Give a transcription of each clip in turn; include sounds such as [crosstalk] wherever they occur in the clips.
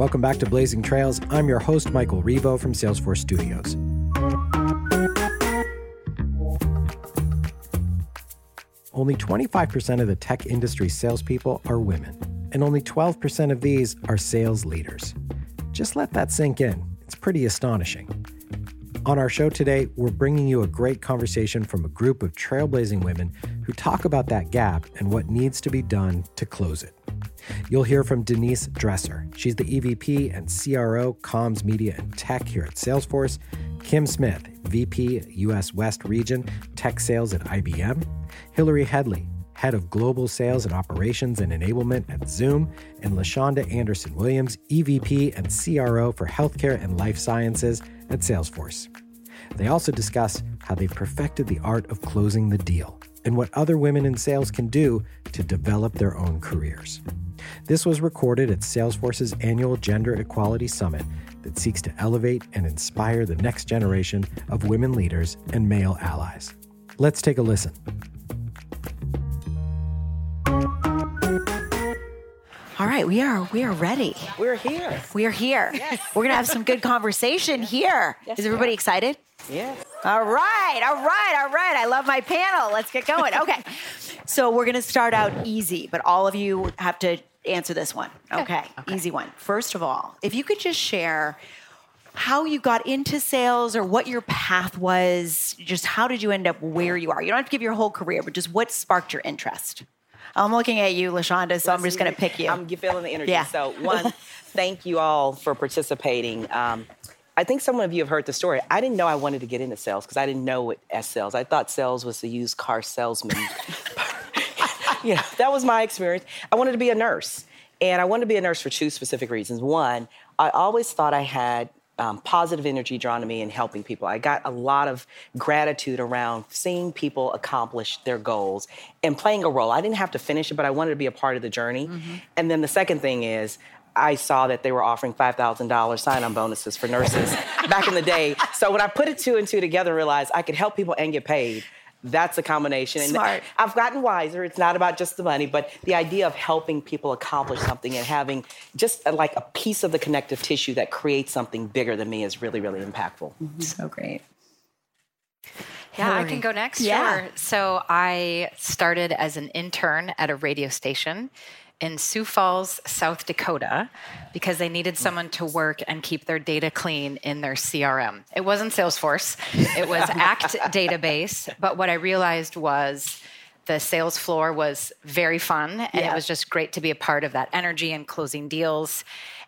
Welcome back to Blazing Trails. I'm your host, Michael Rivo from Salesforce Studios. Only 25% of the tech industry salespeople are women, and only 12% of these are sales leaders. Just let that sink in. It's pretty astonishing. On our show today, we're bringing you a great conversation from a group of trailblazing women who talk about that gap and what needs to be done to close it. You'll hear from Denise Dresser. She's the EVP and CRO, Comms, Media, and Tech here at Salesforce. Kim Smith, VP, US West Region, Tech Sales at IBM. Hillary Headley, Head of Global Sales and Operations and Enablement at Zoom. And LaShonda Anderson Williams, EVP and CRO for Healthcare and Life Sciences at Salesforce. They also discuss how they've perfected the art of closing the deal and what other women in sales can do to develop their own careers. This was recorded at Salesforce's annual Gender Equality Summit that seeks to elevate and inspire the next generation of women leaders and male allies. Let's take a listen. All right, we are we are ready. We're here. We are here. Yes. We're gonna have some good conversation here. Yes, Is everybody excited? Yes. All right, all right, all right. I love my panel. Let's get going. Okay. so we're gonna start out easy, but all of you have to answer this one. Okay. Easy one. First of all, if you could just share how you got into sales or what your path was, just how did you end up where you are? You don't have to give your whole career, but just what sparked your interest? I'm looking at you, LaShonda, so I'm just going to pick you. I'm feeling the energy. Yeah. So, one, [laughs] thank you all for participating. Um, I think some of you have heard the story. I didn't know I wanted to get into sales because I didn't know it as sales. I thought sales was the used car salesman. [laughs] [laughs] you know, that was my experience. I wanted to be a nurse. And I wanted to be a nurse for two specific reasons. One, I always thought I had um, positive energy drawn to me and helping people. I got a lot of gratitude around seeing people accomplish their goals and playing a role. I didn't have to finish it, but I wanted to be a part of the journey. And then the second thing is, I saw that they were offering $5,000 sign on bonuses for nurses [laughs] back in the day. So when I put it two and two together and realized I could help people and get paid, that's a combination. And I've gotten wiser. It's not about just the money, but the idea of helping people accomplish something and having just a, like a piece of the connective tissue that creates something bigger than me is really, really impactful. Mm-hmm. so great. Yeah, I can go next. Yeah. Sure. So I started as an intern at a radio station in Sioux Falls, South Dakota, because they needed someone to work and keep their data clean in their CRM. It wasn't Salesforce, it was [laughs] Act Database. But what I realized was the sales floor was very fun, and Yeah. it was just great to be a part of that energy and closing deals.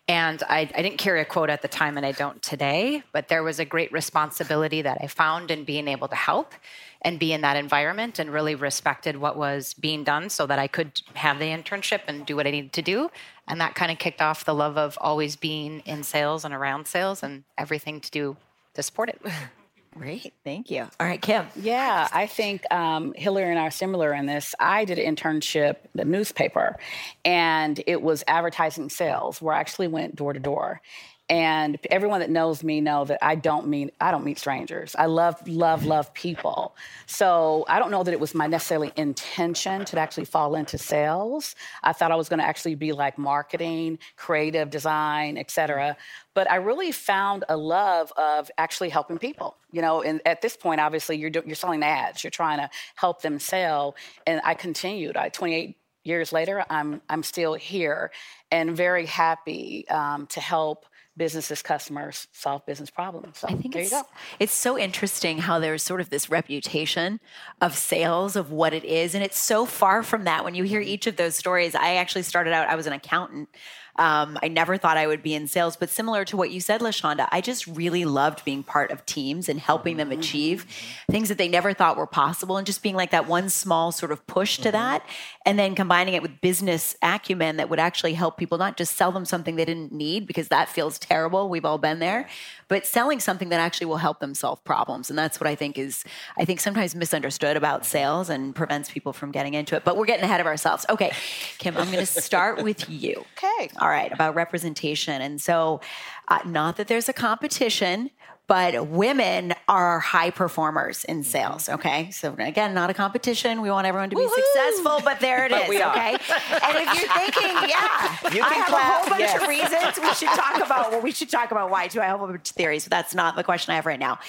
And I, I didn't carry a quote at the time, and I don't today, but there was a great responsibility that I found in being able to help and be in that environment and really respected what was being done so that I could have the internship and do what I needed to do. And that kind of kicked off the love of always being in sales and around sales and everything to do to support it. [laughs] Great. Thank you. All right, Kim. Yeah, I think um, Hillary and I are similar in this. I did an internship at the newspaper, and it was advertising sales, where I actually went door to door. And everyone that knows me know that I don't mean I don't meet strangers. I love, love, love people. So I don't know that it was my necessarily intention to actually fall into sales. I thought I was going to actually be like marketing, creative design, etc. But I really found a love of actually helping people. You know, and at this point, obviously, you're do, you're selling ads. You're trying to help them sell. And I continued. I 28 years later, I'm I'm still here and very happy um, to help businesses, customers solve business problems. So I think there it's you go. it's so interesting how there's sort of this reputation of sales of what it is, and it's so far from that. When you hear mm-hmm. each of those stories, I actually started out. I was an accountant. Um, I never thought I would be in sales, but similar to what you said, Lashonda, I just really loved being part of teams and helping them achieve mm-hmm. things that they never thought were possible, and just being like that one small sort of push to mm-hmm. that, and then combining it with business acumen that would actually help people not just sell them something they didn't need because that feels terrible. We've all been there, but selling something that actually will help them solve problems, and that's what I think is I think sometimes misunderstood about sales and prevents people from getting into it. But we're getting ahead of ourselves. Okay, Kim, I'm going to start with you. [laughs] Okay. All right, about representation. And so, uh, not that there's a competition, but women are high performers in mm-hmm. sales. Okay, so again, not a competition. We want everyone to be Woo-hoo! successful, but there it But is. Okay, and if you're thinking, [laughs] yeah, You I can have clap, a whole bunch yes. of reasons we should talk about. Well, we should talk about why too. I have a whole bunch of theories, but that's not the question I have right now.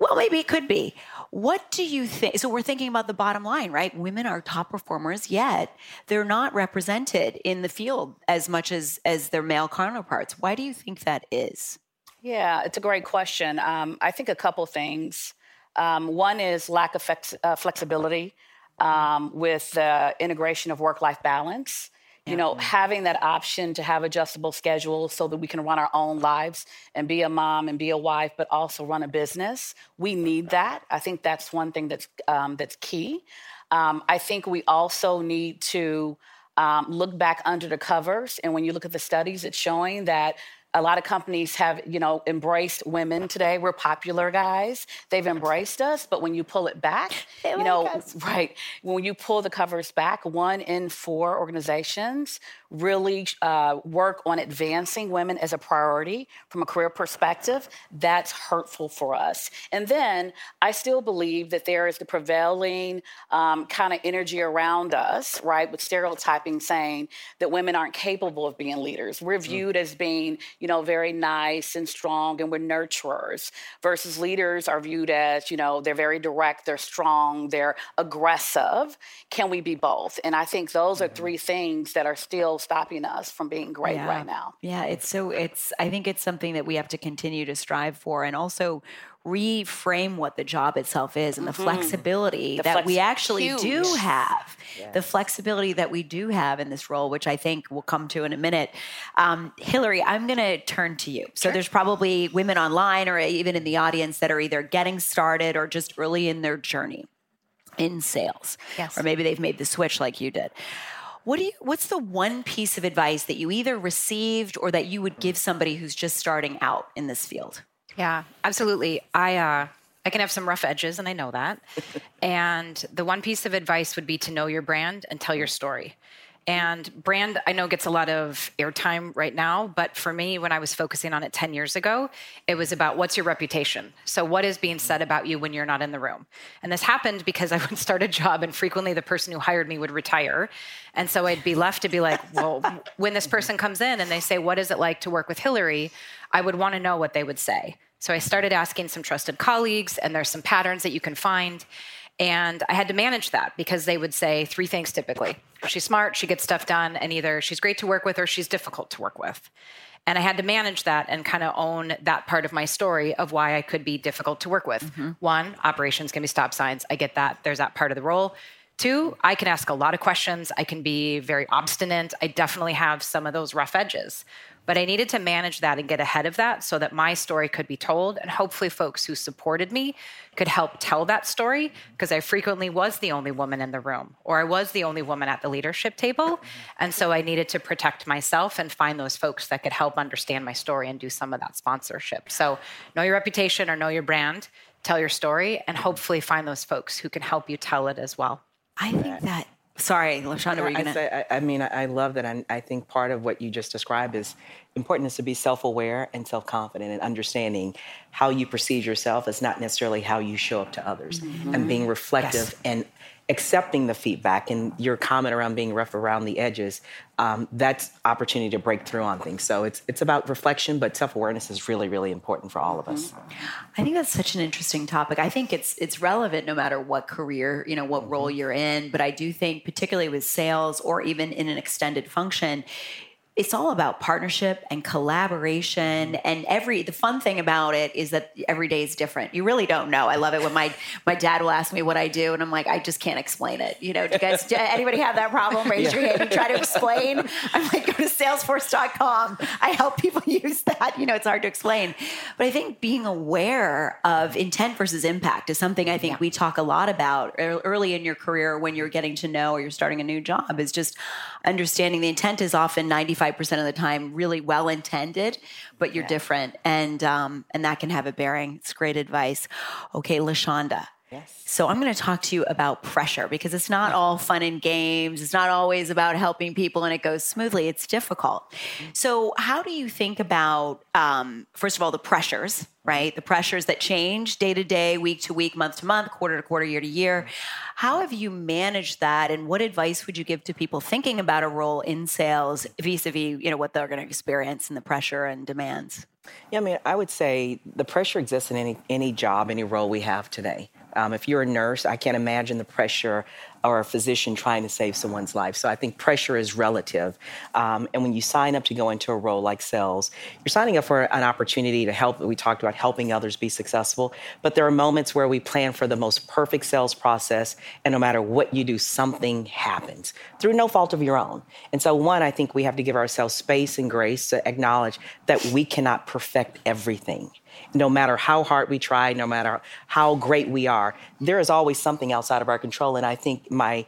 Well, maybe it could be. What do you think? So we're thinking about the bottom line, right? Women are top performers, yet they're not represented in the field as much as as their male counterparts. Why do you think that is? Yeah, it's a great question. Um, I think a couple things. Um, one is lack of flex, uh, flexibility um, with the integration of work life balance. You know, having that option to have adjustable schedules so that we can run our own lives and be a mom and be a wife, but also run a business. We need that. I think that's one thing that's um, that's key. Um, I think we also need to um, look back under the covers, and when you look at the studies, it's showing that a lot of companies have, you know, embraced women today. We're popular guys. They've embraced us, but when you pull it back, you know, right, when you pull the covers back, one in four organizations really uh, work on advancing women as a priority from a career perspective. That's hurtful for us. And then I still believe that there is the prevailing um, kind of energy around us, right, with stereotyping saying that women aren't capable of being leaders. We're viewed as being, you know, very nice and strong and we're nurturers versus leaders are viewed as, you know, they're very direct, they're strong, they're aggressive. Can we be both? And I think those are three things that are still stopping us from being great yeah. right now. Yeah, it's so it's I think it's something that we have to continue to strive for and also reframe what the job itself is and the flexibility The that flex- we actually do huge. have. The flexibility that we do have in this role, which I think we'll come to in a minute. Um, Hillary, I'm going to turn to you. So there's probably women online or even in the audience that are either getting started or just early in their journey in sales. Yes. Or maybe they've made the switch like you did. What do you what's the one piece of advice that you either received or that you would give somebody who's just starting out in this field? Yeah, absolutely. I uh, I can have some rough edges, and I know that. [laughs] and the one piece of advice would be to know your brand and tell your story. And brand, I know gets a lot of airtime right now, but for me, when I was focusing on it 10 years ago, it was about what's your reputation? So, what is being said about you when you're not in the room? And this happened because I [laughs] would start a job, and frequently the person who hired me would retire. And so I'd be left to be like, well, when this person comes in and they say, What is it like to work with Hillary? I would want to know what they would say. So I started asking some trusted colleagues, and there's some patterns that you can find. And I had to manage that because they would say three things typically she's smart, she gets stuff done, and either she's great to work with or she's difficult to work with. And I had to manage that and kind of own that part of my story of why I could be difficult to work with. Mm-hmm. One, operations can be stop signs. I get that. There's that part of the role. Two, I can ask a lot of questions. I can be very obstinate. I definitely have some of those rough edges. But I needed to manage that and get ahead of that so that my story could be told. And hopefully, folks who supported me could help tell that story because I frequently was the only woman in the room or I was the only woman at the leadership table. And so I needed to protect myself and find those folks that could help understand my story and do some of that sponsorship. So, know your reputation or know your brand, tell your story, and hopefully find those folks who can help you tell it as well. I think that. Sorry, Lashonda, were you gonna? say, I, I mean, I, I love that. And I think part of what you just described is important is to be self-aware and self-confident and understanding how you perceive yourself is not necessarily how you show up to others and mm-hmm. being reflective and accepting the feedback and your comment around being rough around the edges um, that's opportunity to break through on things so it's it's about reflection but self-awareness is really really important for all of us I think that's such an interesting topic. I think it's it's relevant no matter what career, you know, what role you're in. But I do think, particularly with sales or even in an extended function, it's all about partnership and collaboration. Mm-hmm. And every the fun thing about it is that every day is different. You really don't know. I love it when my [laughs] my dad will ask me what i do and i'm like i just can't explain it. You know do you guys do [laughs] anybody have that problem? Raise your hand. And try to explain. I'm like go to salesforce.com i help people [laughs] use that. You know it's hard to explain. But i think being aware of intent versus impact is something i think we talk a lot about early in your career when you're getting to know or you're starting a new job is just understanding the intent is often 95% of the time really well intended but you're different. And um, and that can have a bearing. It's great advice. Okay lashonda Yes. So I'm going to talk to you about pressure because it's not all fun and games. It's not always about helping people and it goes smoothly. It's difficult. So how do you think about, um, first of all, the pressures, right? The pressures that change day to day, week to week, month to month, quarter to quarter, year to year. How have you managed that, and what advice would you give to people thinking about a role in sales vis-a-vis, you know, what they're going to experience and the pressure and demands? Yeah, I mean, I would say the pressure exists in any any job, any role we have today. Um, if you're a nurse, I can't imagine the pressure or a physician trying to save someone's life. So I think pressure is relative. Um, and when you sign up to go into a role like sales, you're signing up for an opportunity to help. We talked about helping others be successful, but there are moments where we plan for the most perfect sales process, and no matter what you do, something happens through no fault of your own. And so, one, I think we have to give ourselves space and grace to acknowledge that we cannot perfect everything no matter how hard we try, no matter how great we are, there is always something outside of our control. And I think my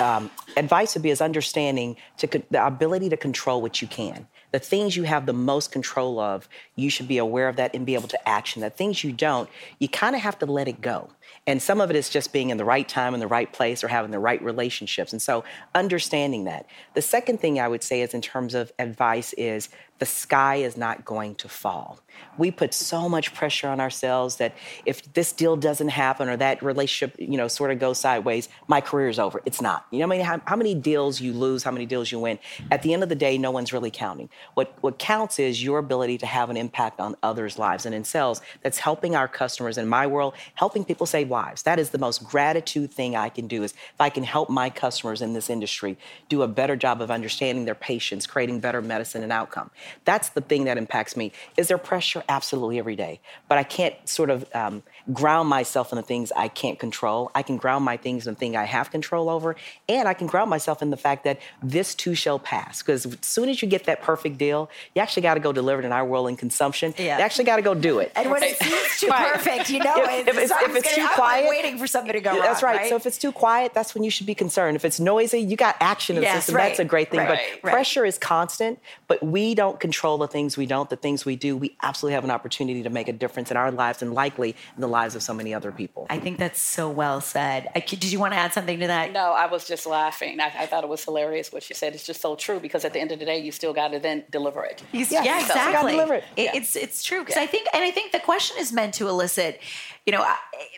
um, advice would be is understanding to the ability to control what you can. The things you have the most control of, you should be aware of that and be able to action. The things you don't, you kind of have to let it go. And some of it is just being in the right time, in the right place, or having the right relationships. And so understanding that. The second thing I would say is in terms of advice is the sky is not going to fall. We put so much pressure on ourselves that if this deal doesn't happen or that relationship, you know, sort of goes sideways, my career's over. It's not. You know, I mean, how, how many deals you lose, how many deals you win. At the end of the day, no one's really counting. What what counts is your ability to have an impact on others' lives. And in sales, that's helping our customers. In my world, helping people save lives. That is the most gratitude thing I can do. Is if I can help my customers in this industry do a better job of understanding their patients, creating better medicine and outcome. That's the thing that impacts me. Is there pressure? Absolutely every day. But I can't sort of um, ground myself in the things I can't control. I can ground my things in the thing I have control over. And I can ground myself in the fact that this too shall pass. Because as soon as you get that perfect deal, you actually got to go deliver it in our world in consumption. Yeah. You actually got to go do it. And when it seems too right. perfect, you know, if, if, it's, if it's too quiet, I'm waiting for something to go wrong. That's right. right. So if it's too quiet, that's when you should be concerned. If it's noisy, you got action in the system. Right. That's a great thing. But pressure is constant. But we don't control the things we don't. The things we do, we absolutely have an opportunity to make a difference in our lives and likely in the lives of so many other people. I think that's so well said. I, did you want to add something to that? No, I was just laughing. I, I, thought it was hilarious what you said. It's just so true because at the end of the day, you still got to then deliver it. You, yeah, yeah, exactly. deliver it. it yeah. It's it's true because yeah. I think and I think the question is meant to elicit. You know,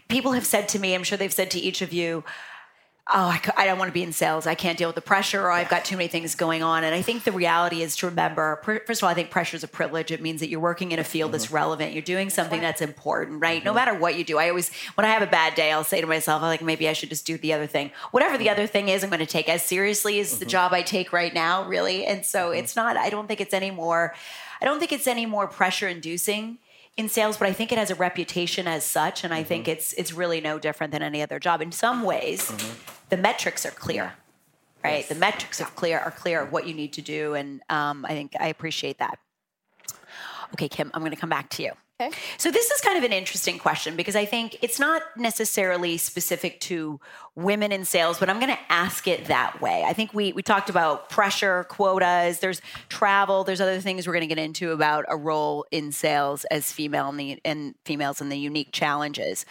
people have said to me. I'm sure they've said to each of you oh, I, I, don't want to be in sales. I can't deal with the pressure, or I've got too many things going on. And I think the reality is to remember first of all, I think pressure is a privilege. It means that you're working in a field mm-hmm. that's relevant. You're doing something that's important, right? Mm-hmm. No matter what you do. I always, when I have a bad day, I'll say to myself, like, maybe I should just do the other thing. Whatever the mm-hmm. other thing is, I'm going to take as seriously as the mm-hmm. job I take right now, really. And so mm-hmm. it's not, I don't think it's any more, I don't think it's any more pressure inducing in sales, but I think it has a reputation as such, and I mm-hmm. think it's it's really no different than any other job. In some ways, mm-hmm. the metrics are clear, right? Yes. The metrics are clear are clear of what you need to do, and um, I think I appreciate that. Okay, Kim, I'm going to come back to you. Okay. So this is kind of an interesting question because I think it's not necessarily specific to women in sales, but I'm going to ask it that way. I think we we talked about pressure, quotas, there's travel, there's other things we're going to get into about a role in sales as female and the and females and the unique challenges.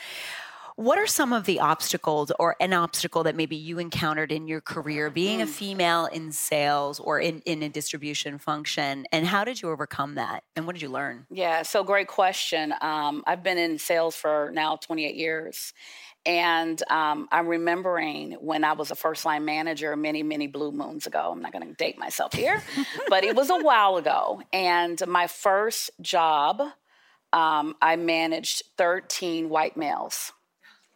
What are some of the obstacles or an obstacle that maybe you encountered in your career being mm. a female in sales or in, in a distribution function? And how did you overcome that? And what did you learn? Yeah, so great question. Um, I've been in sales for now 28 years. And um, I'm remembering when I was a first line manager many, many blue moons ago. I'm not going to date myself here, [laughs] but it was a while ago. And my first job, um, I managed 13 white males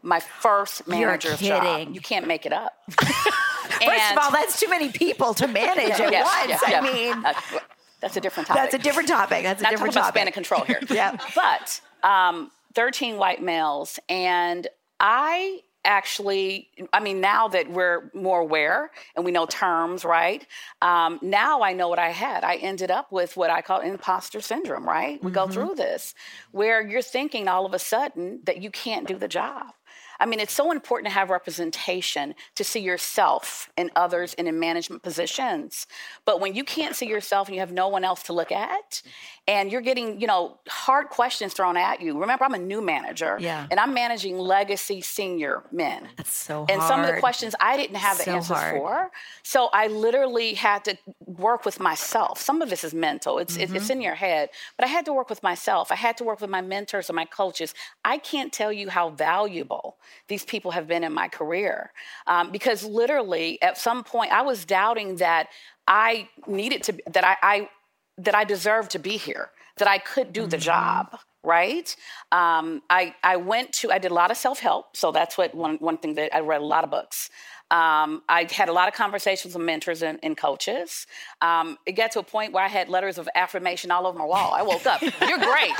my first manager's You're kidding. job. You can't make it up. [laughs] first of all, that's too many people to manage at [laughs] yes, once. Yes, I mean, that's a different topic. That's a different topic. That's a Not different topic. span of control here. [laughs] yeah. But um, 13 white males, and I actually i mean now that we're more aware and we know terms right um, now i know what i had i ended up with what i call imposter syndrome right we mm-hmm. go through this where you're thinking all of a sudden that you can't do the job I mean, it's so important to have representation to see yourself and others in, in management positions. But when you can't see yourself and you have no one else to look at, and you're getting, you know, hard questions thrown at you. Remember, I'm a new manager, yeah. and I'm managing legacy senior men. That's so hard. And some of the questions I didn't have the answers hard. for. So I literally had to work with myself. Some of this is mental. It's mm-hmm. it's in your head, but I had to work with myself. I had to work with my mentors and my coaches. I can't tell you how valuable these people have been in my career um, because literally at some point I was doubting that I needed to that I, I that I deserved to be here, that I could do mm-hmm. the job right? Um, I, I went to, I did a lot of self help. So that's what one, one thing that I read a lot of books. Um, I had a lot of conversations with mentors and, and coaches. Um, it got to a point where I had letters of affirmation all over my wall. I woke up, you're great,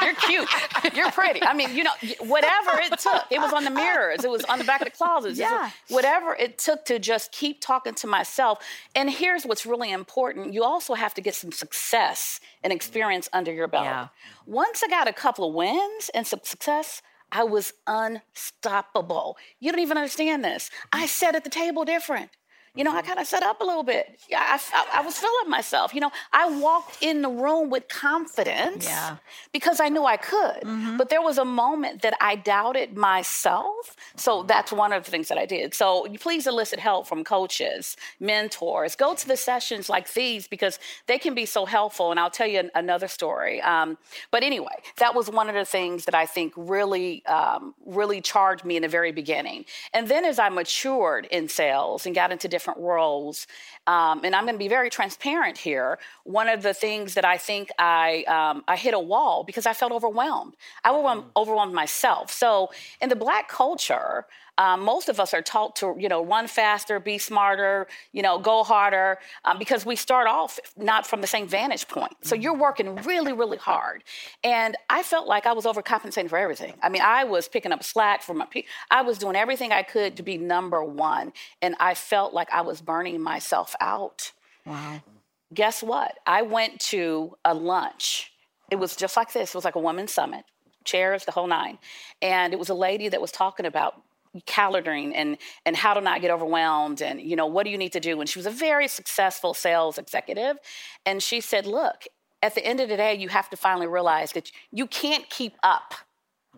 you're cute, you're pretty. I mean, you know, whatever it took. It was on the mirrors, it was on the back of the closets. Yeah. Whatever it took to just keep talking to myself. And here's what's really important you also have to get some success and experience under your belt. Yeah. Once I got a couple of wins and some success, I was unstoppable. You don't even understand this. I sat at the table different you know, I kind of set up a little bit. Yeah, I, I, I, was feeling myself. You know, I walked in the room with confidence yeah. because I knew I could. Mm-hmm. But there was a moment that I doubted myself. So that's one of the things that I did. So please elicit help from coaches, mentors. Go to the sessions like these because they can be so helpful. And I'll tell you another story. Um, but anyway, that was one of the things that I think really, um, really charged me in the very beginning. And then as I matured in sales and got into different different roles. Um, and I'm going to be very transparent here. One of the things that I think I um, I hit a wall because I felt overwhelmed. I overwhelmed, mm. overwhelmed myself. So in the black culture, um, most of us are taught to, you know, run faster, be smarter, you know, go harder, um, because we start off not from the same vantage point. So you're working really, really hard. And I felt like I was overcompensating for everything. I mean, I was picking up slack for my, I was doing everything I could to be number one. And I felt like I was burning myself out. Wow. Guess what? I went to a lunch. It was just like this. It was like a women's summit chairs, the whole nine. And it was a lady that was talking about calendaring and and how to not get overwhelmed and you know what do you need to do? And she was a very successful sales executive. And she said look at the end of the day you have to finally realize that you can't keep up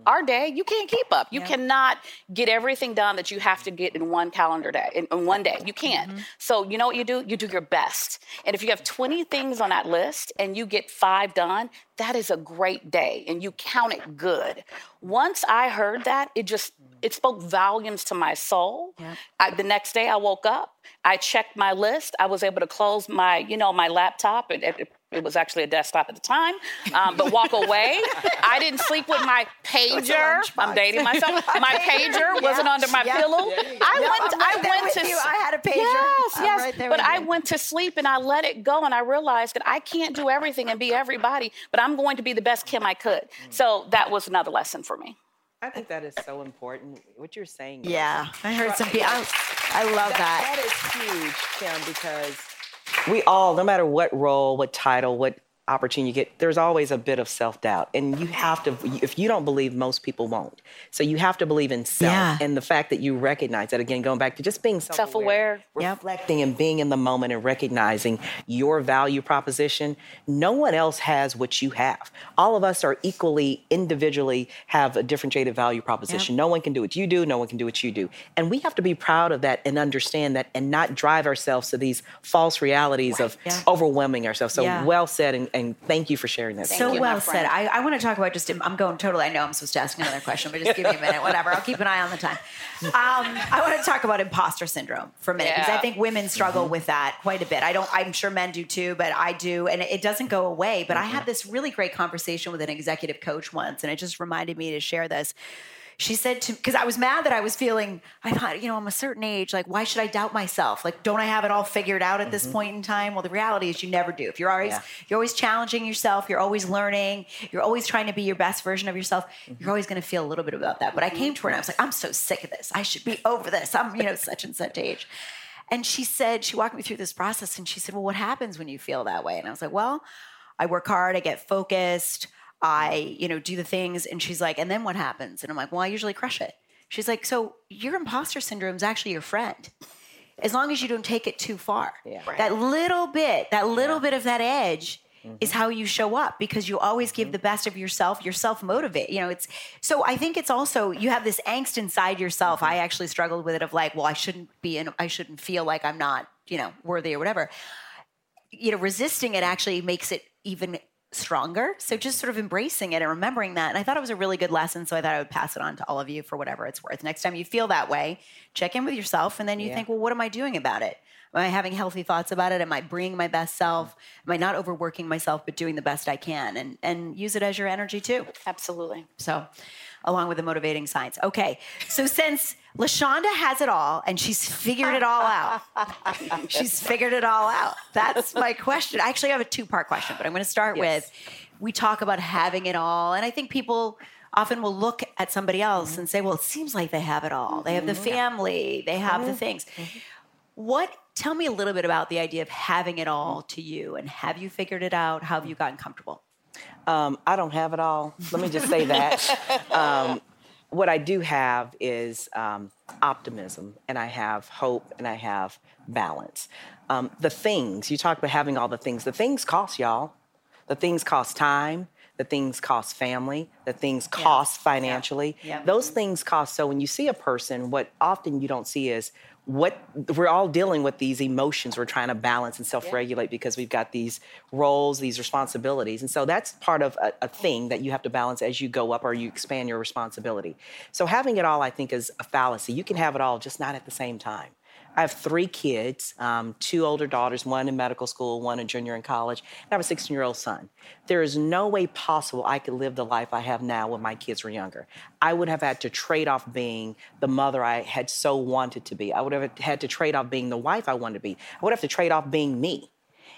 our day you can't keep up. You yeah. cannot get everything done that you have to get in one calendar day in, in one day. You can't. Mm-hmm. so you know what you do? You do your best. And if you have 20 things on that list and you get five done that is a great day and you count it good. Once i heard that it just it spoke volumes to my soul. Yeah. I, the next day i woke up i checked my list. I was able to close my you know my laptop it, it was actually a desktop at the time, um, but walk away. [laughs] I didn't sleep with my pager. I'm dating myself. [laughs] My pager wasn't under my yeah. pillow. I yeah, went. I went to. You. I had a pager. Yes, I'm yes. Right but I went to sleep and I let it go, and I realized that I can't do everything and be everybody. But I'm going to be the best Kim I could. Mm. So that was another lesson for me. I think that is so important. What you're saying. Yeah, I heard something. I, I love that. That is huge, Kim, because we all, no matter what role, what title, what opportunity you get, there's always a bit of self doubt. And you have to, if you don't believe, most people won't. So you have to believe in self. Yeah. And the fact that you recognize that, again, going back to just being self aware, reflecting yep. and being in the moment and recognizing your value proposition. No one else has what you have. All of us are equally, individually, have a differentiated value proposition. Yep. No one can do what you do, no one can do what you do. And we have to be proud of that and understand that and not drive ourselves to these false realities right. of yeah. overwhelming ourselves. So yeah. well said and and thank you for sharing that. so you, well said. I, I want to talk about just. I'm going totally. I know I'm supposed to ask another question, but just give me a minute. Whatever. I'll keep an eye on the time. Um, I want to talk about imposter syndrome for a minute because yeah. I think women struggle mm-hmm. with that quite a bit. I don't. I'm sure men do too, but I do, and it doesn't go away. But mm-hmm. I had this really great conversation with an executive coach once, and it just reminded me to share this she said to because I was mad that I was feeling I thought you know I'm a certain age like why should I doubt myself? Like don't I have it all figured out at mm-hmm. this point in time well the reality is you never do. If you're always yeah. you're always challenging yourself you're always learning you're always trying to be your best version of yourself mm-hmm. you're always going to feel a little bit about that. But I came to her and I was like I'm so sick of this. I should be over this. I'm you know [laughs] such and such age. And she said she walked me through this process and she said well what happens when you feel that way? And I was like well I work hard I get focused I, you know, do the things. And she's like, and then what happens? And I'm like, well, I usually crush it. She's like, so your imposter syndrome is actually your friend. As long as you don't take it too far. Yeah. That little bit, that little bit of that edge is mm-hmm. how you show up because you always give mm-hmm. the best of yourself. You're self motivate. You know, it's so I think it's also you have this angst inside yourself. Mm-hmm. I actually struggled with it of like, well, I shouldn't be in, I shouldn't feel like I'm not, you know, worthy or whatever. You know, resisting it actually makes it even stronger. So just sort of embracing it and remembering that. And I thought it was a really good lesson. So I thought I would pass it on to all of you for whatever it's worth. Next time you feel that way, check in with yourself and then you Yeah. think, well, what am I doing about it? Am I having healthy thoughts about it? Am I bringing my best self? Am I not overworking myself, but doing the best I can? And and use it as your energy too. Absolutely. So, along with the motivating signs. Okay. So since Lashonda has it all and she's figured it all out, [laughs] she's figured it all out. That's my question. I actually have a two part question, but I'm going to start with we talk about having it all. And I think people often will look at somebody else and say, well, it seems like they have it all. They have the family, they have the things. What, tell me a little bit about the idea of having it all to you and have you figured it out? How have you gotten comfortable? Um, I don't have it all. Let me just say that. [laughs] um, what I do have is um, optimism, and I have hope, and I have balance. Um, the things, you talk about having all the things, the things cost y'all. The things cost time. The things cost family. The things cost financially. Yeah. Those things cost. So when you see a person, what often you don't see is what we're all dealing with these emotions we're trying to balance and self-regulate because we've got these roles these responsibilities. And so that's part of a, a thing that you have to balance as you go up or you expand your responsibility. So having it all i think is a fallacy. You can have it all just not at the same time I have three kids, um, two older daughters, one in medical school, one a junior in college, and I have a 16 year old son. There is no way possible I could live the life I have now when my kids were younger. I would have had to trade off being the mother I had so wanted to be. I would have had to trade off being the wife I wanted to be. I would have to trade off being me.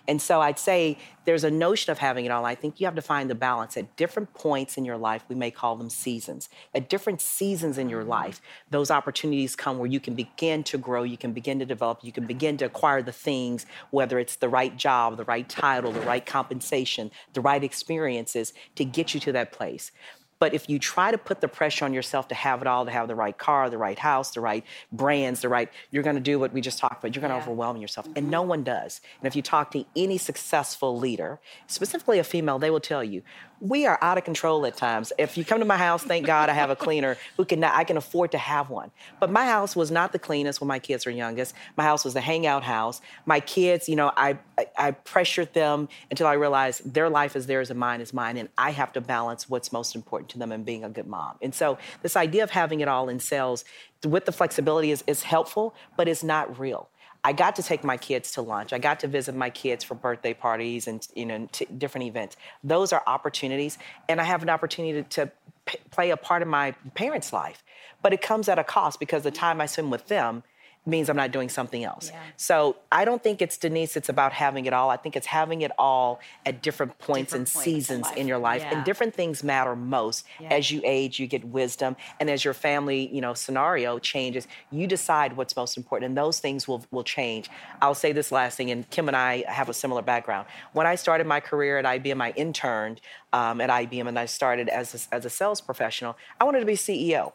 And so I'd say there's a notion of having it all. I think you have to find the balance at different points in your life. We may call them seasons. At different seasons in your mm-hmm. life, those opportunities come where you can begin to grow, you can begin to develop, you can begin to acquire the things, whether it's the right job, the right title, the right compensation, the right experiences to get you to that place. But if you try to put the pressure on yourself to have it all, to have the right car, the right house, the right brands, the right, you're going to do what we just talked about. You're going to overwhelm yourself. And mm-hmm. no one does. And if you talk to any successful leader, specifically a female, they will tell you, we are out of control at times. If you come to my house, thank God I have a cleaner who can, I can afford to have one. But my house was not the cleanest when my kids were youngest. My house was a hangout house. My kids, you know, I, I, pressured them until I realized their life is theirs and mine is mine. And I have to balance what's most important to them and being a good mom. And so this idea of having it all in sales with the flexibility is, is helpful, but it's not real. I got to take my kids to lunch. I got to visit my kids for birthday parties and you know t- different events. Those are opportunities, and I have an opportunity to, to p- play a part in my parents' life. But it comes at a cost because the time I spend with them means I'm not doing something else. So I don't think it's Denise. It's about having it all. I think it's having it all at different points Different and points seasons life. in your life, Yeah. and different things matter most as you age. You get wisdom, and as your family, you know, scenario changes, you decide what's most important, and those things will will change. I'll say this last thing, and Kim and I have a similar background. When I started my career at IBM, I interned um, at IBM, and I started as a, as a sales professional. I wanted to be CEO.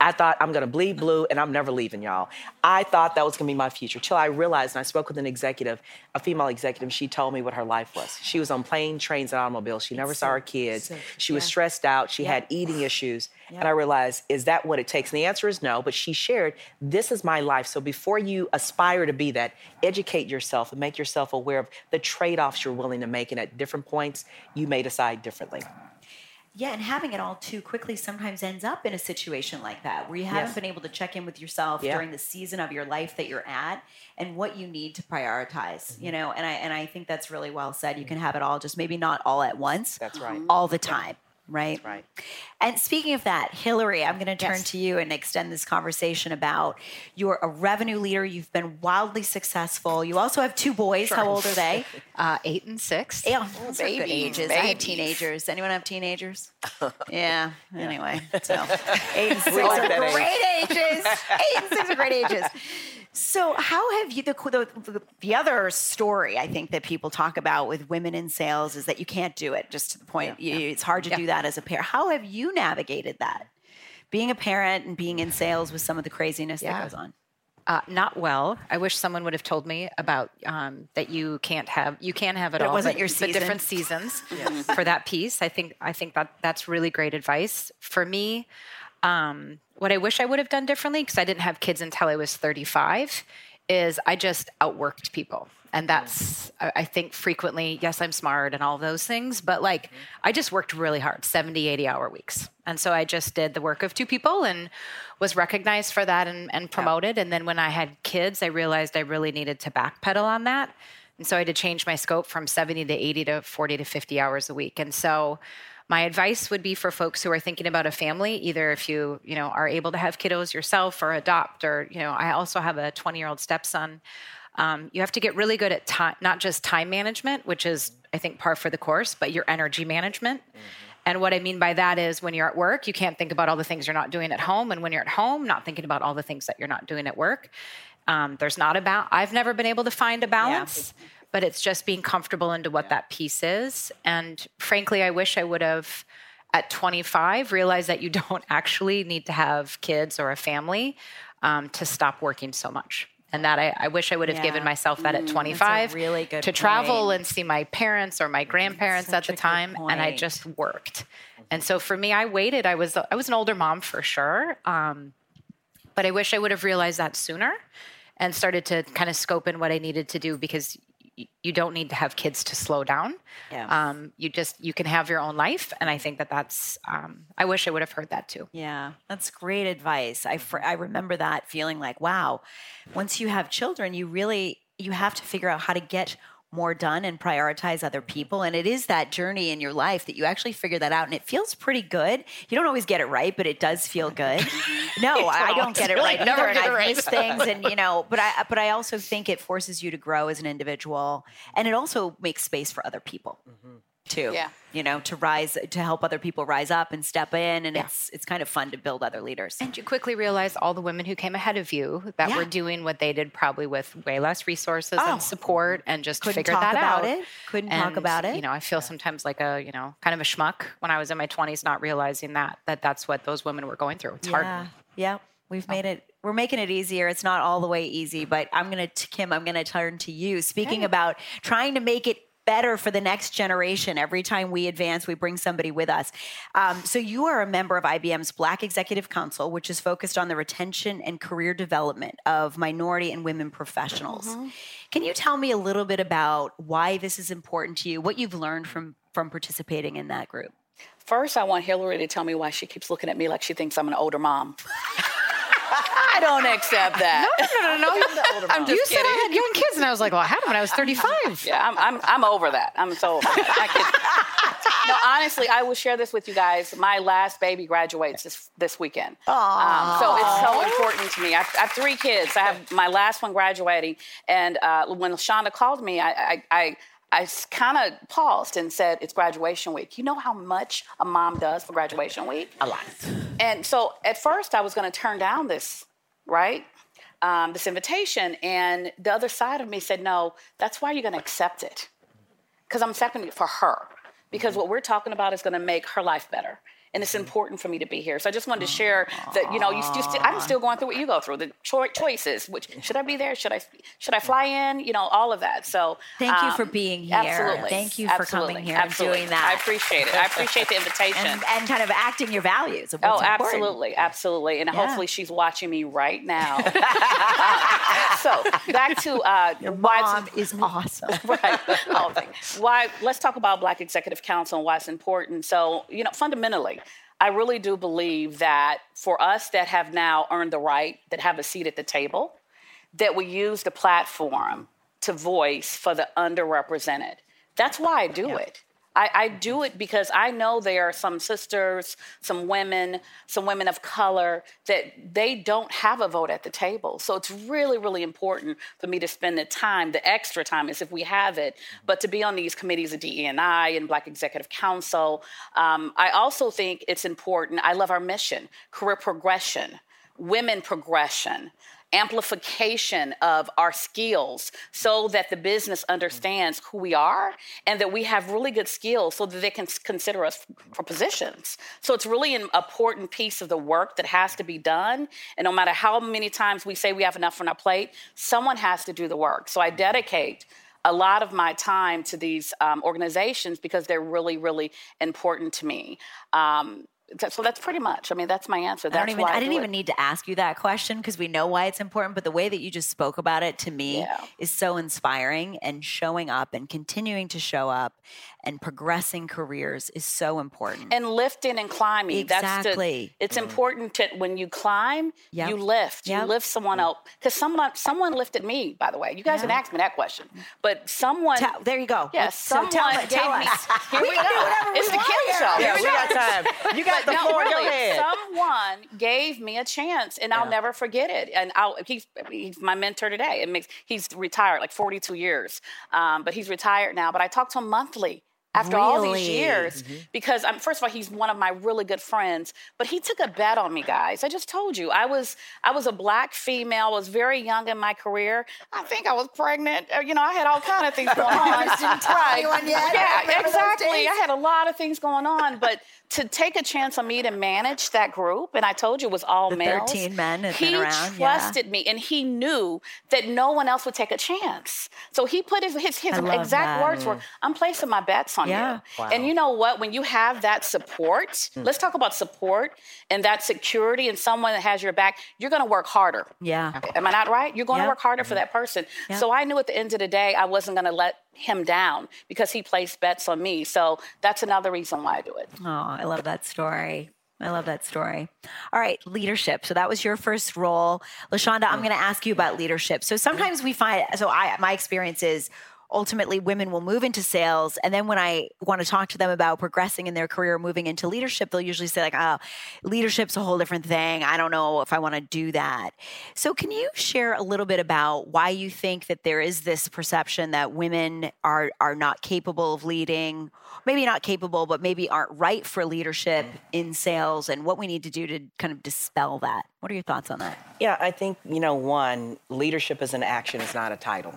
I thought I'm gonna bleed blue and I'm never leaving, y'all. I thought that was gonna be my future till I realized, and I spoke with an executive, a female executive, she told me what her life was. She was on plane, trains, and automobiles. She never saw her kids. so- she was stressed out. She Yeah. had eating issues. And I realized, is that what it takes? And the answer is no, but she shared, this is my life. So before you aspire to be that, educate yourself and make yourself aware of the trade offs you're willing to make. And at different points, you may decide differently. Yeah, and having it all too quickly sometimes ends up in a situation like that where you haven't Yes. been able to check in with yourself Yeah. during the season of your life that you're at and what you need to prioritize. Mm-hmm. You know, and I and I think that's really well said. You can have it all, just maybe not all at once. That's right. All the time. Right. Right. And speaking of that, Hillary, I'm going to turn Yes. to you and extend this conversation about you're a revenue leader. You've been wildly successful. You also have two boys. How old are they? [laughs] Uh, eight and six. Yeah, those are good babies, ages. I babies. teenagers. Anyone have teenagers? [laughs] yeah. Anyway, so [laughs] eight and six are that age. great ages. Eight and six are great ages. So, how have you the, the the other story I think that people talk about with women in sales is that you can't do it. Just to the point, you, it's hard to do that as a pair. How have you navigated that? being a parent and being in sales with some of the craziness Yeah. that goes on? Uh, not well. I wish someone would have told me about um, that you can't have you can have it But it all. wasn't but, your but different seasons [laughs] for that piece. I think I think that that's really great advice for me. Um, what I wish I would have done differently because I didn't have kids until I was 35 is I just outworked people. And mm. that's, I think, frequently, yes, I'm smart and all those things, but like mm-hmm. I just worked really hard 70, 80 hour weeks. And so I just did the work of two people and was recognized for that and, and promoted. And then when I had kids, I realized I really needed to backpedal on that. And so I had to change my scope from 70 to 80 to 40 to 50 hours a week. And so my advice would be for folks who are thinking about a family, either if you, you know, are able to have kiddos yourself or adopt, or, you know, I also have a 20 year old stepson. Um, you have to get really good at time, not just time management, which is, I think, par for the course, but your energy management. And what I mean by that is when you're at work, you can't think about all the things you're not doing at home. And when you're at home, not thinking about all the things that you're not doing at work. Um, there's not a balance. I've never been able to find a balance, but it's just being comfortable into what that piece is. And frankly, I wish I would have at 25 realized that you [laughs] don't actually need to have kids or a family um, to stop working so much. And that I, I wish I would have given myself that at 25 really good to travel and see my parents or my grandparents at the time, and I just worked. And so for me, I waited. I was I was an older mom for sure, um, but I wish I would have realized that sooner and started to kind of scope in what I needed to do because you don't need to have kids to slow down. Yeah. Um, you just you can have your own life, and I think that that's. Um, I wish I would have heard that too. Yeah, that's great advice. I I remember that feeling like, wow, once you have children, you really you have to figure out how to get more done and prioritize other people. And it is that journey in your life that you actually figure that out and it feels pretty good. You don't always get it right but it does feel good. [laughs] No i don't get it right [laughs] Never either and get it i right. miss things and you know but i but i also think it forces you to grow as an individual and it also makes space for other people mm-hmm. Too Yeah. you know to rise to help other people rise up and step in and Yeah. it's it's kind of fun to build other leaders And you quickly realize all the women who came ahead of you that Yeah. were doing what they did probably with way less resources Oh. and support and just Couldn't figured talk that about out. it. Couldn't talk about it. You know, I feel sometimes like a, you know, kind of a schmuck when I was in my 20s not realizing that that that's what those women were going through. It's Yeah. hard. Yeah. We've made it. We're making it easier. It's not all the way easy, but I'm gonna Kim. I'm gonna turn to you. Speaking about trying to make it better for the next generation. Every time we advance, we bring somebody with us. Um, so you are a member of IBM's Black Executive Council, which is focused on the retention and career development of minority and women professionals. Can you tell me a little bit about why this is important to you? What you've learned from from participating in that group? First, I want Hillary to tell me why she keeps looking at me like she thinks I'm an older mom. [laughs] I don't accept that. No, no, no. no. I'm you just said kidding. I had young kids, and I was like, well, I had them when I was 35. Yeah, I'm, I'm, I'm over that. I'm so over that. I kid- [laughs] no, honestly, I will share this with you guys. My last baby graduates this, this weekend. Um, so it's so important to me. I, I have three kids. I have my last one graduating. And uh, when Shonda called me, I, I, I, I kind of paused and said, It's graduation week. You know how much a mom does for graduation week? A lot. And so at first I was going to turn down this, right? Um, this invitation. And the other side of me said, no, that's why you're going to accept it. Because I'm accepting it for her. Because what we're talking about is going to make her life better. And it's important for me to be here. So I just wanted to share that, you know, you, you still, I'm still going through what you go through, the choi- choices. Which should I be there? Should I should I fly in? You know, all of that. So Thank you um, for being here. Absolutely. Thank you for Absolutely. coming here Absolutely. and doing that. I appreciate it. I appreciate the invitation. and, and kind of acting your values. Of course. Oh, what's important. absolutely, absolutely, and Yeah. hopefully she's watching me right now. [laughs] [laughs] so back to uh, why Mom it's is awesome. [laughs] right. All things. Why? Let's talk about Black Executive Council and why it's important. So, you know, fundamentally, I really do believe that for us that have now earned the right, that have a seat at the table, that we use the platform to voice for the underrepresented. That's why I do it. I, I do it because I know there are some sisters, some women, some women of color that they don't have a vote at the table. So it's really, really important for me to spend the time, the extra time, as if we have it, but to be on these committees of DEI and Black Executive Council. Um, I also think it's important. I love our mission, career progression, women progression amplification of our skills so that the business understands who we are and that we have really good skills so that they can consider us for positions. So it's really an important piece of the work that has to be done. And no matter how many times we say we have enough on our plate, someone has to do the work. So I dedicate a lot of my time to these um, organizations because they're really, really important to me. Um, so that's pretty much. I mean, that's my answer. That's I don't even. I, I, didn't do even need to ask you that question because we know why it's important. But the way that you just spoke about it to me Yeah. is so inspiring, and showing up and continuing to show up and progressing careers is so important. and lifting and climbing. That's Exactly. the, it's mm. important to when you climb, Yep. you lift. Yep. You lift someone up because someone someone lifted me. By the way, you guys didn't ask me that question, but someone. Tell- there you go. Yes, So someone tell, gave tell me. us. [laughs] Here we, can do go. whatever we It's the want Kim here. show. Yeah, Here we we got time. You got the no, really. Someone gave me a chance, and I'll never forget it. And I'll, he's he's my mentor today. It makes he's retired like 42 years, um, but he's retired now. But I talk to him monthly. After all these Really? years, because um, first of all, he's one of my really good friends. But he took a bet on me, guys. I just told you, I was I was a black female, was very young in my career. I think I was pregnant. Uh, You know, I had all kind of things [laughs] going on. Right. yet? Yeah, exactly. I had a lot of things going on, but to take a chance on me to manage that group, and I told you it was all The males. 13 men had he been around, yeah. trusted me, and he knew that no one else would take a chance. So he put his his, his exact that. words were, "I'm placing my bets on Yeah. you." Wow. And you know what? When you have that support, hmm. let's talk about support and that security, and someone that has your back, you're going to work harder. Yeah. Am I not right? You're going Yeah. to work harder for mm-hmm. that person. Yeah. So I knew at the end of the day, I wasn't going to let him down because he placed bets on me. So that's another reason why I do it. Oh, I love that story. I love that story. All right, leadership. So that was your first role. LaShonda, I'm mm. going to ask you about leadership. So sometimes we find, so I, my experience is ultimately women will move into sales. And then when I want to talk to them about progressing in their career, moving into leadership, they'll usually say, like, oh, leadership's a whole different thing. I don't know if I want to do that. So can you share a little bit about why you think that there is this perception that women are are not capable of leading? Maybe not capable, but maybe aren't right for leadership in sales and what we need to do to kind of dispel that. What are your thoughts on that? Yeah, I think, you know, one, leadership is an action, it's not a title.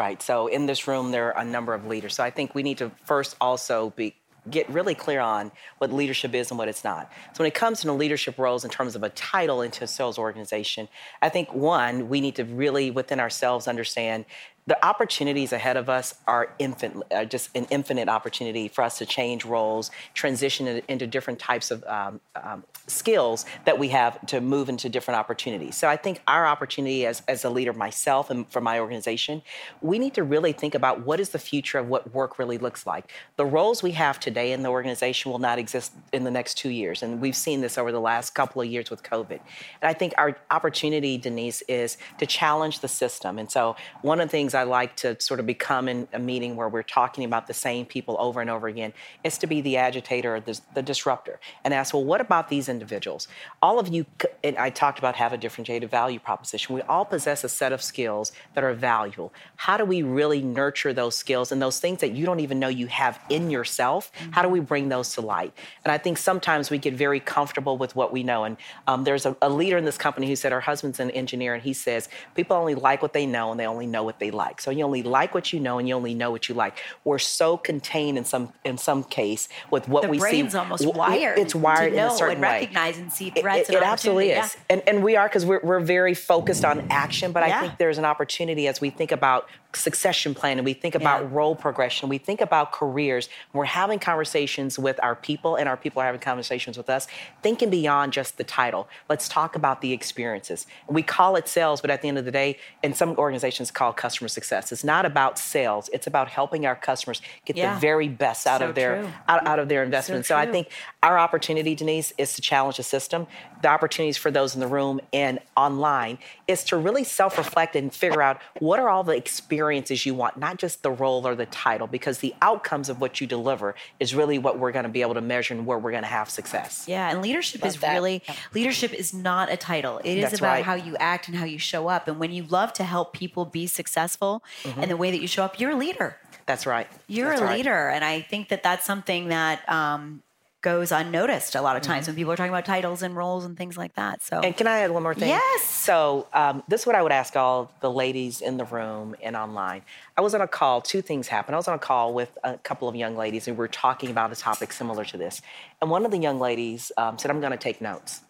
Right. So in this room, there are a number of leaders. So I think we need to first also be get really clear on what leadership is and what it's not. So when it comes to the leadership roles in terms of a title into a sales organization, I think one, we need to really within ourselves understand the opportunities ahead of us are uh, just an infinite opportunity for us to change roles, transition into different types of um, um, skills that we have to move into different opportunities. So I think our opportunity as, as a leader myself and for my organization, we need to really think about what is the future of what work really looks like. The roles we have today in the organization will not exist in the next two years. And we've seen this over the last couple of years with COVID. And I think our opportunity, Denise, is to challenge the system. And so one of the things like to sort of become in a meeting where we're talking about the same people over and over again is to be the agitator or the, the disruptor and ask, well, what about these individuals? All of you, and I talked about have a differentiated value proposition. We all possess a set of skills that are valuable. How do we really nurture those skills and those things that you don't even know you have in yourself? How do we bring those to light? And I think sometimes we get very comfortable with what we know. And um, there's a, a leader in this company who said her husband's an engineer, and he says people only like what they know and they only know what they like. So you only like what you know and you only know what you like. We're so contained in some in some case with what The we see. The brain's almost w- wired. It's wired to know in a certain and way. recognize and see It- threats It, and it absolutely is, and and we are because we're we're very focused on action. But Yeah. I think there's an opportunity as we think about succession planning, we think about Yeah. role progression, we think about careers. We're having conversations with our people, and our people are having conversations with us, thinking beyond just the title. Let's talk about the experiences. We call it sales, but at the end of the day, in some organizations, call customer success. It's not about sales. It's about helping our customers get Yeah. the very best out So of their out, out of their investment. So, I think our opportunity, Denise, is to challenge the system. The opportunities for those in the room and online is to really self-reflect and figure out what are all the experiences you want, not just the role or the title, because the outcomes of what you deliver is really what we're going to be able to measure and where we're going to have success. Yeah, and leadership is that. really leadership is not a title. It is That's about right. how you act and how you show up. And when you love to help people be successful Mm-hmm. and the way that you show up, you're a leader. That's right. You're That's a right. leader, and I think that that's something that um, goes unnoticed a lot of times when people are talking about titles and roles and things like that. So And can I add one more thing? Yes. So um, this is what I would ask all the ladies in the room and online. I was on a call. Two things happened. I was on a call with a couple of young ladies, and we were talking about a topic similar to this. And one of the young ladies um, said, "I'm going to take notes."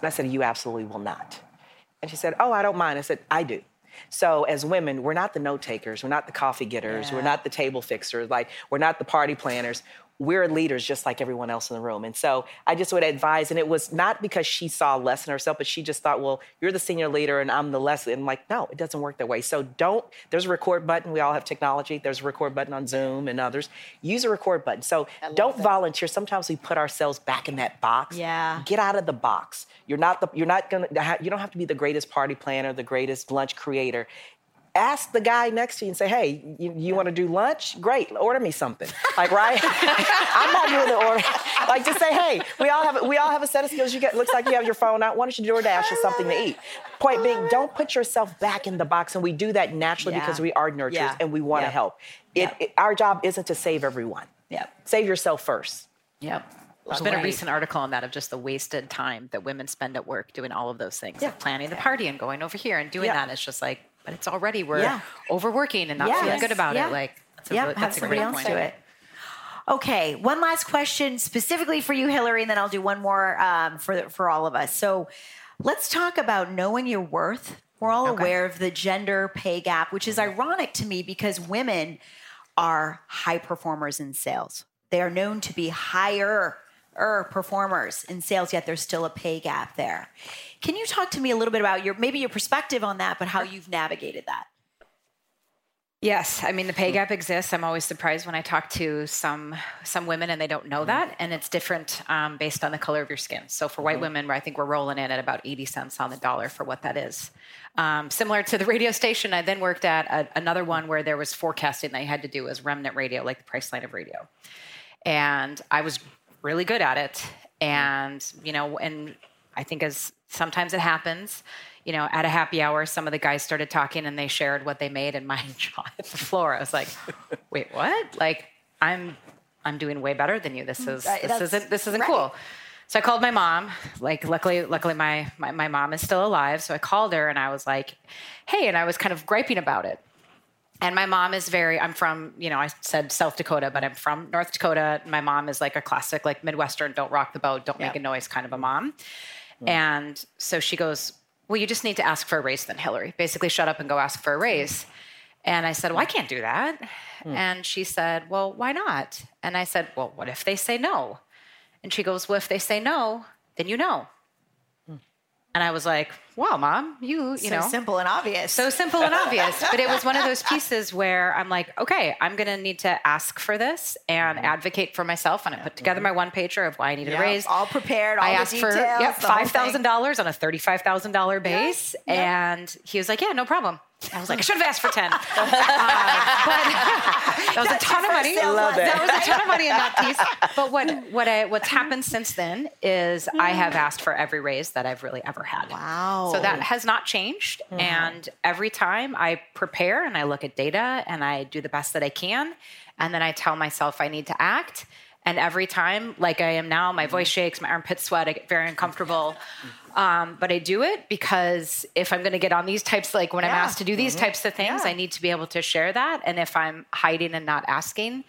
And I said, "You absolutely will not." And she said, "Oh, I don't mind." I said, "I do." So as women, we're not the note takers, we're not the coffee getters, we're not the table fixers, like we're not the party planners. We're leaders just like everyone else in the room. And so I just would advise, and it was not because she saw less in herself, but she just thought, well, you're the senior leader and I'm the less. And I'm like, no, it doesn't work that way. So don't, there's a record button. We all have technology. There's a record button on Zoom and others. Use a record button. So don't volunteer. Sometimes we put ourselves back in that box. Yeah. Get out of the box. You're not the, you're not gonna, you don't have to be the greatest party planner, the greatest lunch creator ask the guy next to you and say, hey, you, you want to do lunch? Great, order me something. Like, right? [laughs] I'm not doing the order. Like, just say, hey, we all have we all have a set of skills. You get looks like you have your phone out. Why don't you DoorDash us something to eat? Point being, oh. don't put yourself back in the box. And we do that naturally Yeah. because we are nurturers Yeah. and we want to Yeah. help. It, Yeah. it- our job isn't to save everyone. Yep. Save yourself first. Yep. There's been a recent article on that of just the wasted time that women spend at work doing all of those things, like planning the party and going over here and doing Yeah. that. It's just like, but it's already we're Yeah. overworking and not Yes. feeling good about Yeah. it. Like, that's a, yeah, really- have that's a great else point. do it. Okay, one last question specifically for you, Hillary, and then I'll do one more um, for for all of us. So, let's talk about knowing your worth. We're all aware of the gender pay gap, which is ironic to me because women are high performers in sales. They are known to be higher er, performers in sales, yet there's still a pay gap there. Can you talk to me a little bit about your maybe your perspective on that, but how you've navigated that? Yes, I mean the pay gap exists. I'm always surprised when I talk to some some women and they don't know that, and it's different um, based on the color of your skin. So for white women, I think we're rolling in at about 80 cents on the dollar for what that is. Um, similar to the radio station, I then worked at a, another one where there was forecasting that you had to do as remnant radio, like the Priceline of radio, and I was really good at it. Mm-hmm. And you know, and I think as sometimes it happens, you know, at a happy hour, some of the guys started talking and they shared what they made, and my [laughs] jaw hit the floor. I was like, [laughs] "Wait, what? Like, I'm, I'm doing way better than you. This mm, is, this that's isn't, this isn't right. cool." So I called my mom. Like, luckily, luckily, my, my my mom is still alive. So I called her and I was like, "Hey," and I was kind of griping about it. And my mom is very, I'm from, you know, I said South Dakota, but I'm from North Dakota. My mom is like a classic, like Midwestern, don't rock the boat, don't make a noise kind of a mm-hmm. mom. Mm-hmm. And so she goes, Well, you just need to ask for a raise then, Hillary. Basically, shut up and go ask for a raise. And I said, Well, I can't do that. Mm. And she said, Well, why not? And I said, Well, what if they say no? And she goes, Well, if they say no, then you know. Mm. And I was like, Wow, mom, you, you know so know. simple and obvious. So simple and obvious. But it was one of those [laughs] pieces where I'm like, okay, I'm going to need to ask for this and advocate for myself. And I put together my one pager of why I needed Yep, a raise. all prepared, all I the asked for yep, five thousand dollars on a thirty-five thousand dollar base, and he was like, "Yeah, no problem." I was like, "I should have asked for ten. Uh, [laughs] [laughs] but that was a ton of money. sales Love That was a ton of money in that piece. But what what I, what's happened since then is I have asked for every raise that I've really ever had. Wow. So that oh. has not changed. Mm-hmm. And every time I prepare and I look at data and I do the best that I can, and then I tell myself I need to act. And every time, like I am now, my voice mm-hmm. shakes, my armpits sweat, I get very uncomfortable. [laughs] Mm-hmm. Um, but I do it because if I'm going to get on these types, like when I'm asked to do these types of things, Yeah. I need to be able to share that. And if I'm hiding and not asking,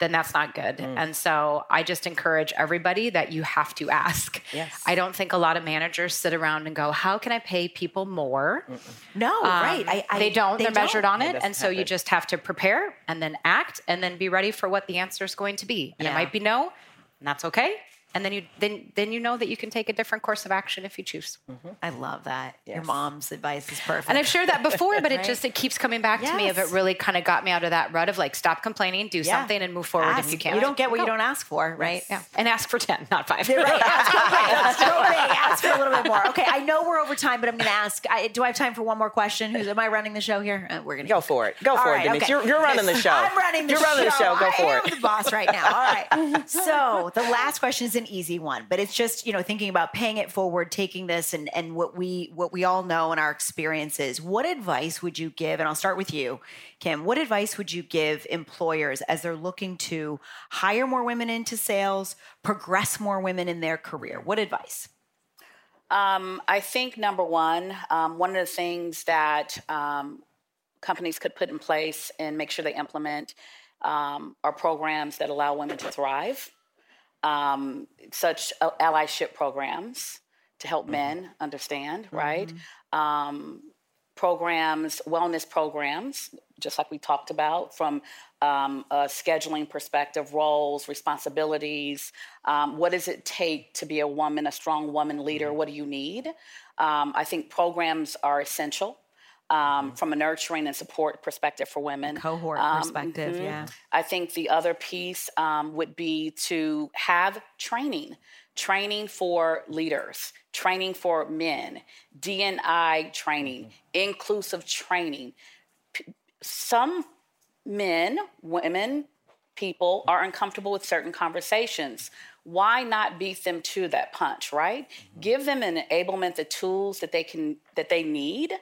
then that's not good. Mm. And so I just encourage everybody that you have to ask. Yes. I don't think a lot of managers sit around and go, "How can I pay people more?" no, um, right. I, I, they don't. They They're measured on It it, and so you just have to prepare and then act and then be ready for what the answer is going to be. And it might be no, and that's okay. And then you then then you know that you can take a different course of action if you choose. I love that. Your mom's advice is perfect. And I've shared that before, but it [laughs] just it keeps coming back to me. If it really kind of got me out of that rut of like stop complaining, do Yeah. something, and move forward Ask. if you can. You don't get what you don't ask for, right? Yeah, and ask for ten, not five. You're right. Ask for, [laughs] ask ask for a little bit more. Okay, I know we're over time, but I'm going to ask. I, do I have time for one more question? Who's am I running the show here? Uh, we're going to Go for it. Go All for right, it, Denise. okay. You're, you're running the show. I'm running the show, you're running the show. Go I for am it. the boss right now. All right. [laughs] So the last question is an an easy one, but it's just, you know, thinking about paying it forward, taking this and and what we what we all know in our experiences. What advice would you give? And I'll start with you, Kim. What advice would you give employers as they're looking to hire more women into sales, progress more women in their career? What advice? Um, I think number one, um, one of the things that um, companies could put in place and make sure they implement um, are programs that allow women to thrive, um, such allyship programs to help mm-hmm. men understand, mm-hmm. right? Um, programs, wellness programs, just like we talked about, from um, a scheduling perspective, roles, responsibilities. Um, what does it take to be a woman, a strong woman leader? Mm-hmm. What do you need? Um, I think programs are essential um, mm-hmm. from a nurturing and support perspective for women. Cohort um, perspective, mm-hmm. yeah. I think the other piece um, would be to have training, training for leaders, training for men, DNI training, mm-hmm. inclusive training. Some men, women, people are uncomfortable with certain conversations why not beat them to that punch right mm-hmm. give them an enablement the tools that they can that they need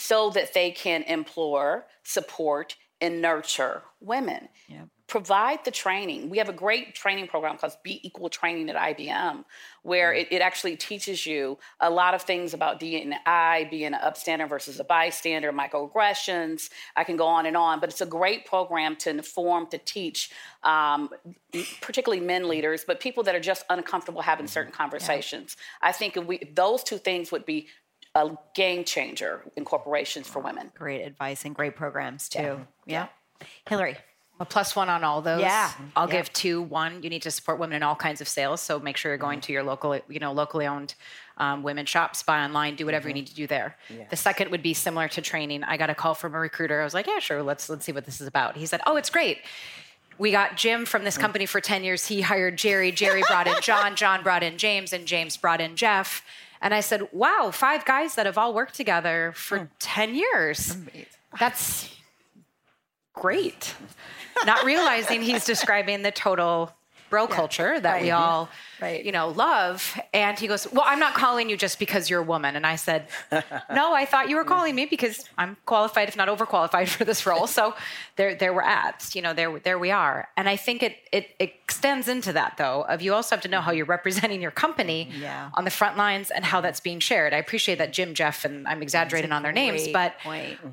so that they can implore, support, and nurture women. Yep. Provide the training. We have a great training program called Be Equal Training at IBM, where mm. it, it, actually teaches you a lot of things about DNI, being an upstander versus a bystander, microaggressions. I can go on and on, but it's a great program to inform, to teach, um, particularly men leaders, but people that are just uncomfortable having mm-hmm. certain conversations. Yeah. I think if we, those two things would be a game changer in corporations for women. Great advice and great programs too. Yeah. yeah. Hillary. A plus one on all those. Yeah. I'll yeah. give two. One, you need to support women in all kinds of sales. So make sure you're going mm-hmm. to your local, you know, locally owned um, women shops, buy online, do whatever mm-hmm. you need to do there. Yes. The second would be similar to training. I got a call from a recruiter. I was like, yeah, sure. Let's let's see what this is about. He said, oh, it's great. We got Jim from this mm. company for 10 years. He hired Jerry. Jerry brought in John. John brought in James, and James brought in Jeff and I said, wow, five guys that have all worked together for mm. 10 years. Amazing. That's great. Not realizing he's describing the total bro yeah, culture that right, we all right. you know love. And he goes well i'm not calling you just because you're a woman. And i said [laughs] no i thought you were calling me because i'm qualified if not overqualified for this role. So there there we're at you know there there we are. And i think it it extends into that though of you also have to know how you're representing your company yeah. on the front lines and how that's being shared. I appreciate that jim jeff and i'm exaggerating on their names but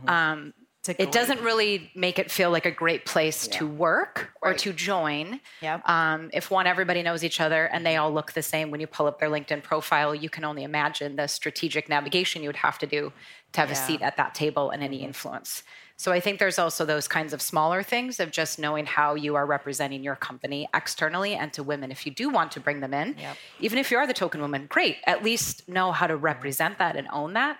um, it doesn't really make it feel like a great place yeah. to work or right. to join. Yep. Um, if one, everybody knows each other and they all look the same when you pull up their LinkedIn profile, you can only imagine the strategic navigation you would have to do to have yeah. a seat at that table and any influence. So I think there's also those kinds of smaller things of just knowing how you are representing your company externally and to women. If you do want to bring them in, yep. even if you are the token woman, great. At least know how to represent that and own that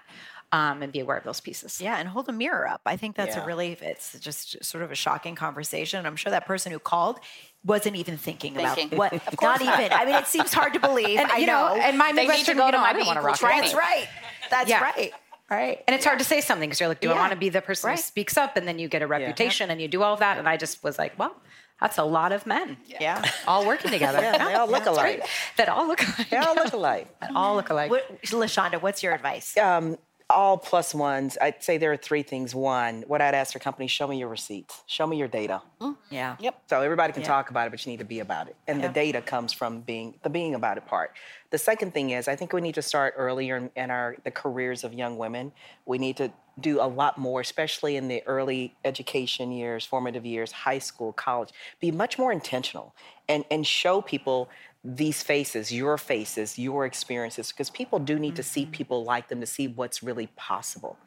um, and be aware of those pieces. Yeah, and hold a mirror up. I think that's yeah. a really, it's just sort of a shocking conversation. I'm sure that person who called wasn't even thinking, thinking. about what. not even. I mean, it seems hard to [laughs] believe. and, I you know. know. And my Midwestern, you know, I don't want to rock training. That's right. That's yeah. right. Right. And it's yeah. hard to say something because you're like, do yeah. I want to be the person right. who speaks up? And then you get a reputation yeah. and you do all of that. And I just was like, well, that's a lot of men. Yeah. All working together. [laughs] yeah, they all look alike. That all look alike. They all look alike. That all look alike. What, LaShonda, what's your advice? Um, all plus ones, I'd say there are three things. One, what I'd ask for companies, show me your receipts, show me your data. Mm, yeah. Yep. So everybody can yeah. talk about it, but you need to be about it. And yeah. the data comes from being the being about it part. The second thing is I think we need to start earlier in, in our the careers of young women. We need to do a lot more, especially in the early education years, formative years, high school, college. Be much more intentional and, and show people these faces, your faces, your experiences, because people do need mm-hmm. to see mm-hmm. people like them to see what's really possible.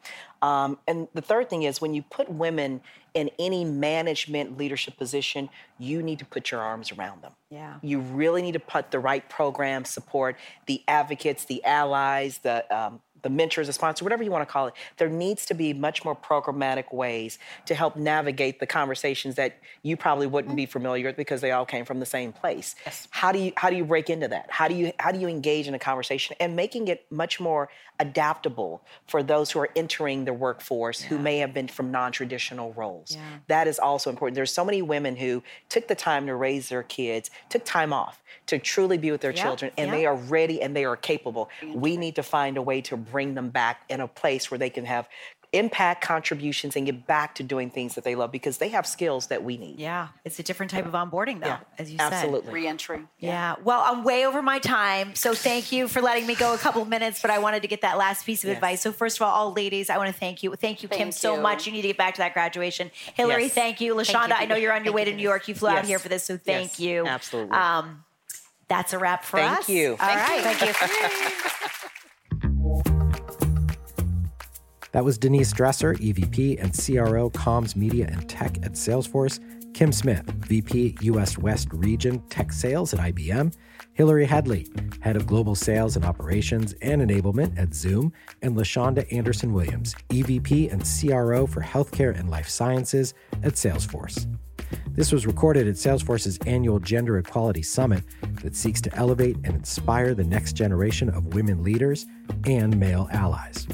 Um, and the third thing is when you put women in any management leadership position, you need to put your arms around them. Yeah. You really need to put the right program support, the advocates, the allies, the um, the mentors, the sponsor, whatever you want to call it, there needs to be much more programmatic ways to help navigate the conversations that you probably wouldn't be familiar with because they all came from the same place. Yes. How do you how do you break into that? How do you how do you engage in a conversation and making it much more adaptable for those who are entering the workforce yeah. who may have been from non-traditional roles. Yeah. That is also important. There's so many women who took the time to raise their kids, took time off to truly be with their yeah. children and they are ready and they are capable. We need to find a way to bring them back in a place where they can have impact contributions and get back to doing things that they love because they have skills that we need. Yeah, it's a different type of onboarding though, yeah, as you absolutely. said. Absolutely. Reentry. Yeah. yeah. Well, I'm way over my time, so thank you for letting me go a couple of minutes, but I wanted to get that last piece of yes. advice. So first of all, all ladies, I want to thank you. Thank you, thank Kim, you. so much. You need to get back to that graduation. Hillary, yes. thank you. LaShonda, thank you. I know you're on your way to New York. You flew yes. out here for this, so thank you. Absolutely. Um, that's a wrap for thank us. You. All thank right. you. Thank you. [laughs] That was Denise Dresser, EVP and CRO Comms Media and Tech at Salesforce, Kim Smith, VP US West Region Tech Sales at IBM, Hillary Headley, Head of Global Sales and Operations and Enablement at Zoom, and LaShonda Anderson Williams, EVP and CRO for Healthcare and Life Sciences at Salesforce. This was recorded at Salesforce's annual Gender Equality Summit that seeks to elevate and inspire the next generation of women leaders and male allies.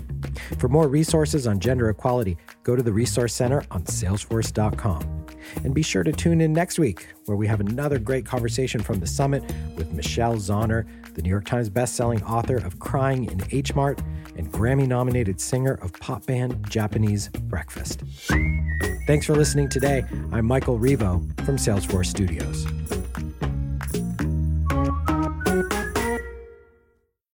For more resources on gender equality, go to the Resource Center on salesforce.com. And be sure to tune in next week, where we have another great conversation from the summit with Michelle Zauner, the New York Times bestselling author of Crying in H Mart and Grammy nominated singer of pop band Japanese Breakfast. Thanks for listening today. I'm Michael Rivo from Salesforce Studios.